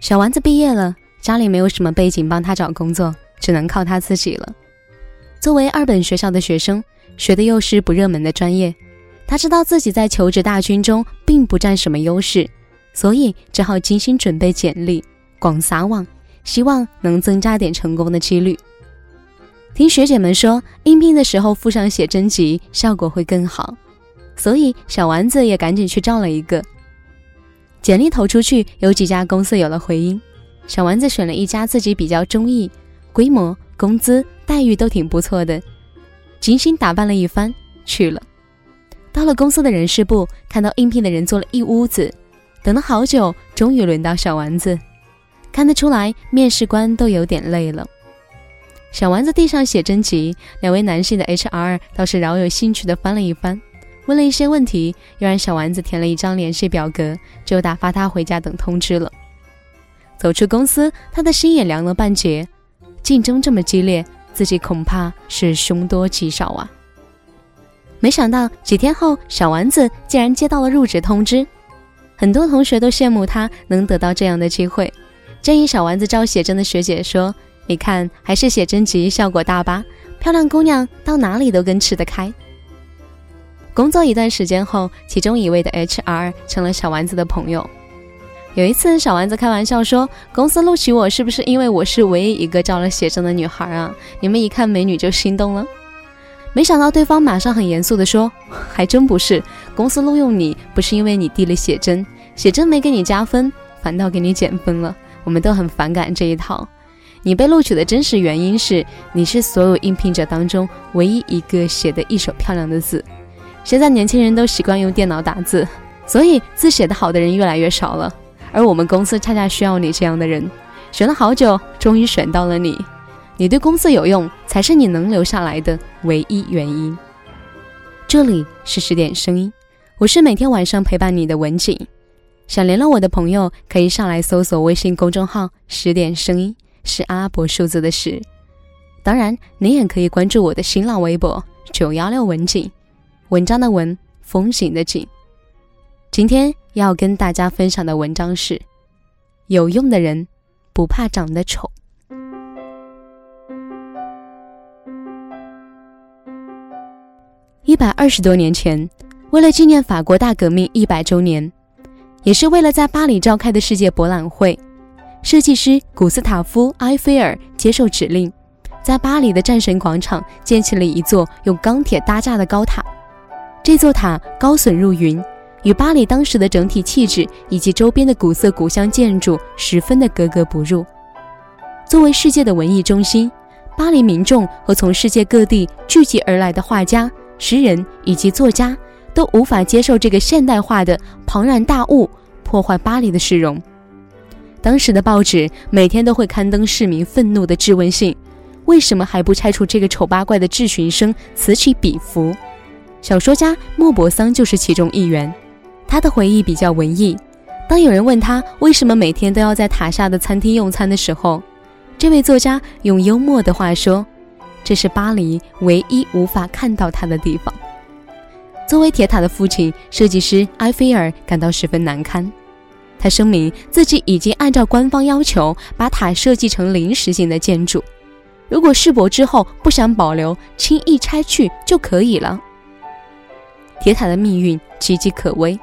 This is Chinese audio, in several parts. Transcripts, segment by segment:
小丸子毕业了，家里没有什么背景帮他找工作，只能靠他自己了。作为二本学校的学生，学的又是不热门的专业，他知道自己在求职大军中并不占什么优势，所以只好精心准备简历，广撒网，希望能增加点成功的几率。听学姐们说，应聘的时候附上写真集，效果会更好，所以小丸子也赶紧去照了一个。简历投出去，有几家公司有了回音。小丸子选了一家自己比较中意，规模、工资、待遇都挺不错的，精心打扮了一番去了。到了公司的人事部，看到应聘的人坐了一屋子，等了好久，终于轮到小丸子。看得出来，面试官都有点累了。小丸子递上写真集，两位男性的 HR 倒是饶有兴趣的翻了一翻。问了一些问题，又让小丸子填了一张联系表格，就打发他回家等通知了。走出公司，他的心也凉了半截。竞争这么激烈，自己恐怕是凶多吉少啊！没想到几天后，小丸子竟然接到了入职通知。很多同学都羡慕他能得到这样的机会。建议小丸子招写真的学姐说：“你看，还是写真集效果大吧？漂亮姑娘到哪里都跟吃得开。”工作一段时间后，其中一位的 HR 成了小丸子的朋友。有一次，小丸子开玩笑说：“公司录取我是不是因为我是唯一一个照了写真的女孩啊？你们一看美女就心动了？”没想到对方马上很严肃地说：“还真不是，公司录用你不是因为你递了写真，写真没给你加分，反倒给你减分了。我们都很反感这一套。你被录取的真实原因是你是所有应聘者当中唯一一个写的一手漂亮的字。”现在年轻人都习惯用电脑打字，所以字写得好的人越来越少了。而我们公司恰恰需要你这样的人，选了好久，终于选到了你。你对公司有用，才是你能留下来的唯一原因。这里是十点声音，我是每天晚上陪伴你的文景。想联络我的朋友，可以上来搜索微信公众号“十点声音”，是阿拉伯数字的十。当然，你也可以关注我的新浪微博“九幺六文景”。文章的文，风景的景。今天要跟大家分享的文章是：有用的人不怕长得丑。一百二十多年前，为了纪念法国大革命一百周年，也是为了在巴黎召开的世界博览会，设计师古斯塔夫·埃菲尔接受指令，在巴黎的战神广场建起了一座用钢铁搭架的高塔。这座塔高耸入云，与巴黎当时的整体气质以及周边的古色古香建筑十分的格格不入。作为世界的文艺中心，巴黎民众和从世界各地聚集而来的画家、诗人以及作家都无法接受这个现代化的庞然大物破坏巴黎的市容。当时的报纸每天都会刊登市民愤怒的质问信：为什么还不拆除这个丑八怪的质询声此起彼伏？小说家莫泊桑就是其中一员，他的回忆比较文艺。当有人问他为什么每天都要在塔下的餐厅用餐的时候，这位作家用幽默的话说：“这是巴黎唯一无法看到他的地方。”作为铁塔的父亲，设计师埃菲尔感到十分难堪。他声明自己已经按照官方要求把塔设计成临时性的建筑，如果世博之后不想保留，轻易拆去就可以了。铁塔的命运岌岌可危，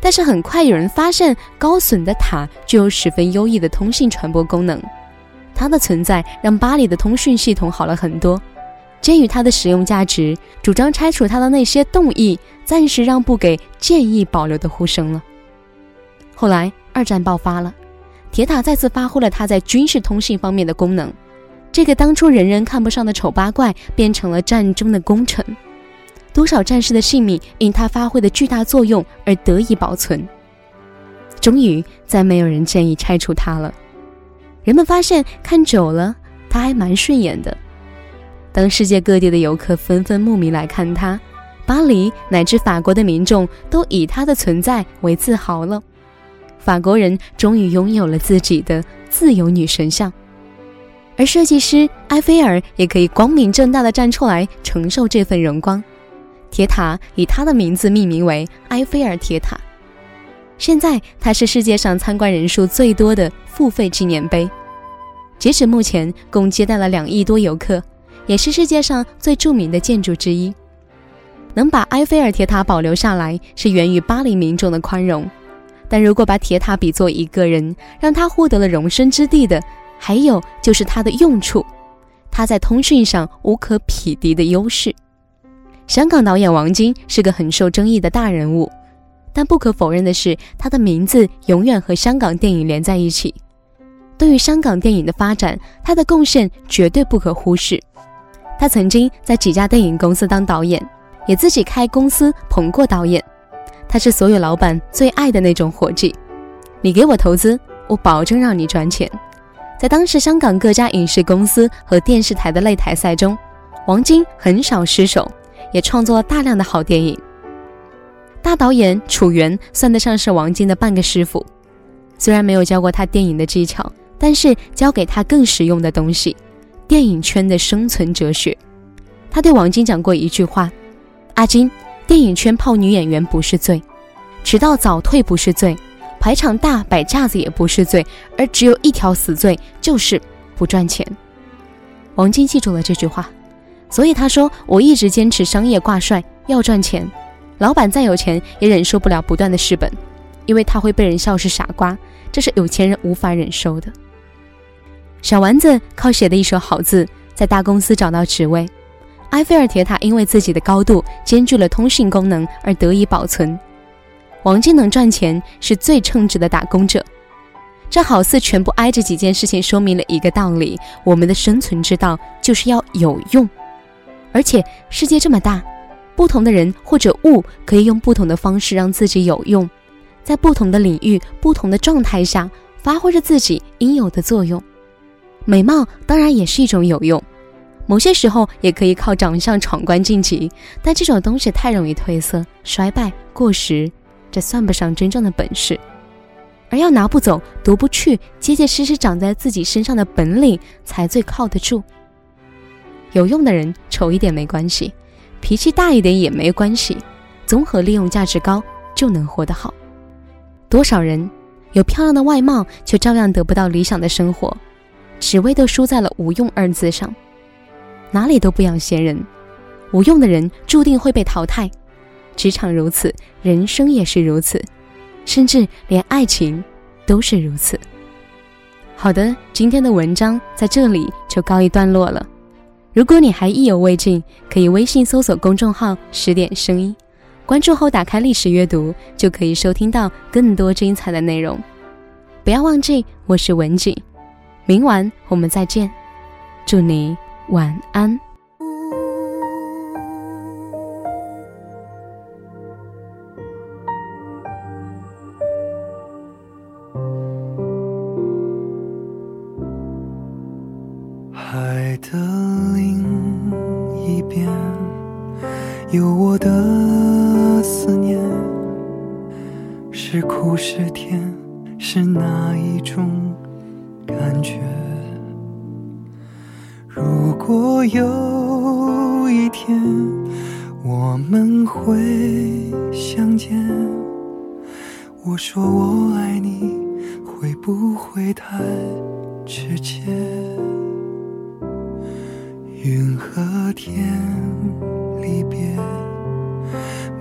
但是很快有人发现，高耸的塔具有十分优异的通信传播功能。它的存在让巴黎的通讯系统好了很多。鉴于它的使用价值，主张拆除它的那些动议暂时让步给建议保留的呼声了。后来二战爆发了，铁塔再次发挥了它在军事通信方面的功能。这个当初人人看不上的丑八怪，变成了战争的功臣。多少战士的性命因他发挥的巨大作用而得以保存。终于，再没有人建议拆除它了。人们发现看久了，它还蛮顺眼的。当世界各地的游客纷纷慕名来看它，巴黎乃至法国的民众都以它的存在为自豪了。法国人终于拥有了自己的自由女神像，而设计师埃菲尔也可以光明正大的站出来承受这份荣光。铁塔以他的名字命名为埃菲尔铁塔，现在它是世界上参观人数最多的付费纪念碑，截止目前共接待了两亿多游客，也是世界上最著名的建筑之一。能把埃菲尔铁塔保留下来，是源于巴黎民众的宽容。但如果把铁塔比作一个人，让他获得了容身之地的，还有就是它的用处，它在通讯上无可匹敌的优势。香港导演王晶是个很受争议的大人物。但不可否认的是，他的名字永远和香港电影连在一起。对于香港电影的发展，他的贡献绝对不可忽视。他曾经在几家电影公司当导演，也自己开公司捧过导演。他是所有老板最爱的那种伙计。你给我投资，我保证让你赚钱。在当时香港各家影视公司和电视台的擂台赛中，王晶很少失手，也创作了大量的好电影。大导演楚原算得上是王晶的半个师傅，虽然没有教过他电影的技巧，但是教给他更实用的东西——电影圈的生存哲学。他对王晶讲过一句话：“阿金，电影圈泡女演员不是罪，迟到早退不是罪，排场大摆架子也不是罪，而只有一条死罪，就是不赚钱。”王晶记住了这句话，所以他说：“我一直坚持商业挂帅，要赚钱。”老板再有钱也忍受不了不断的失本，因为他会被人笑是傻瓜，这是有钱人无法忍受的。小丸子靠写的一手好字，在大公司找到职位。埃菲尔铁塔因为自己的高度兼具了通讯功能而得以保存。王晶能赚钱是最称职的打工者。这好似全部挨着几件事情说明了一个道理：我们的生存之道就是要有用，而且世界这么大。不同的人或者物可以用不同的方式让自己有用，在不同的领域、不同的状态下发挥着自己应有的作用。美貌当然也是一种有用，某些时候也可以靠长相闯关晋级，但这种东西太容易褪色、衰败、过时，这算不上真正的本事。而要拿不走、夺不去、结结实实长在自己身上的本领，才最靠得住。有用的人丑一点没关系。脾气大一点也没关系，综合利用价值高就能活得好。多少人有漂亮的外貌，却照样得不到理想的生活，只为都输在了无用二字上。哪里都不养闲人，无用的人注定会被淘汰。职场如此，人生也是如此，甚至连爱情都是如此。好的，今天的文章在这里就告一段落了。如果你还意犹未尽，可以微信搜索公众号“十点声音”，关注后打开历史阅读，就可以收听到更多精彩的内容。不要忘记，我是文景，明晚我们再见，祝你晚安。是苦是甜，是哪一种感觉？如果有一天我们会相见，我说我爱你，会不会太直接？云和天离别，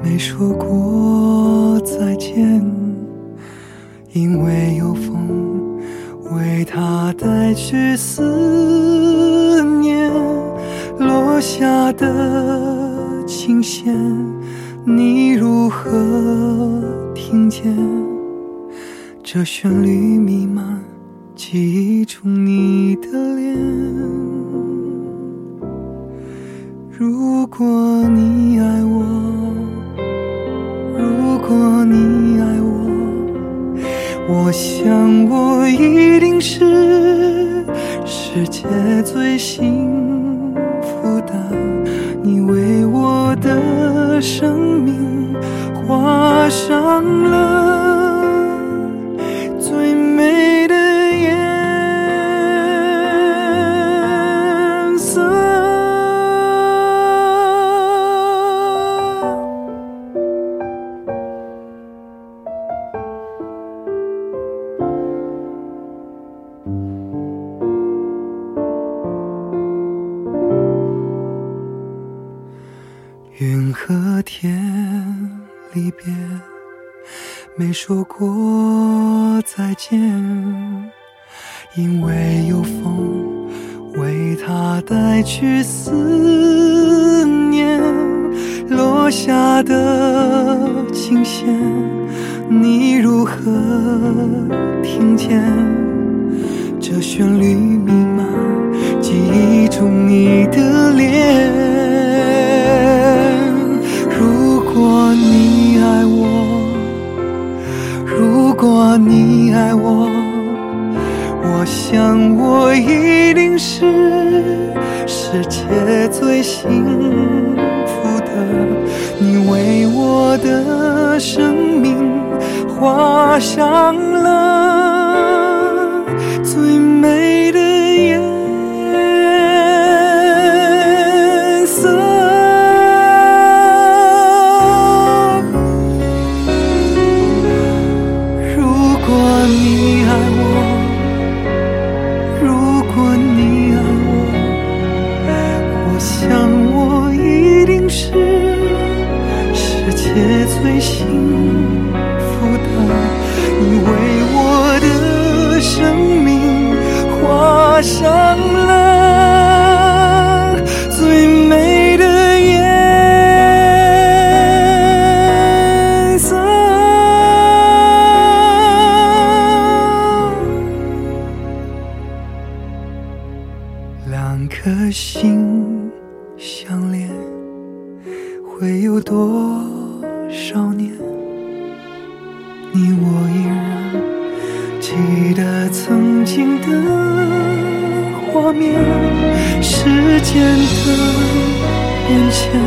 没说过再见，因为有风为他带去思念，落下的琴弦，你如何听见？这旋律弥漫记忆中你的脸。如果你爱我，果你爱我，我想我一定是世界最幸福的。你为我的生命画上了没说过再见，因为有风为他带去思念，落下的琴弦，你如何听见？这旋律弥漫记忆中你的幸福的。你为我的生命画上了最美画面，时间的变迁，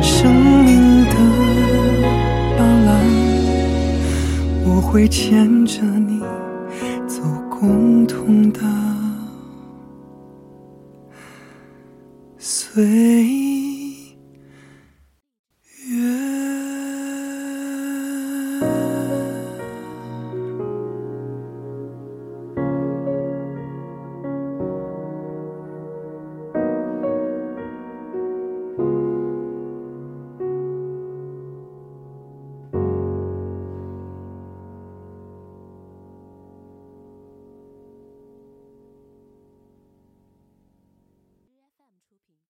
生命的斑斓，我会牵着你走共同的岁。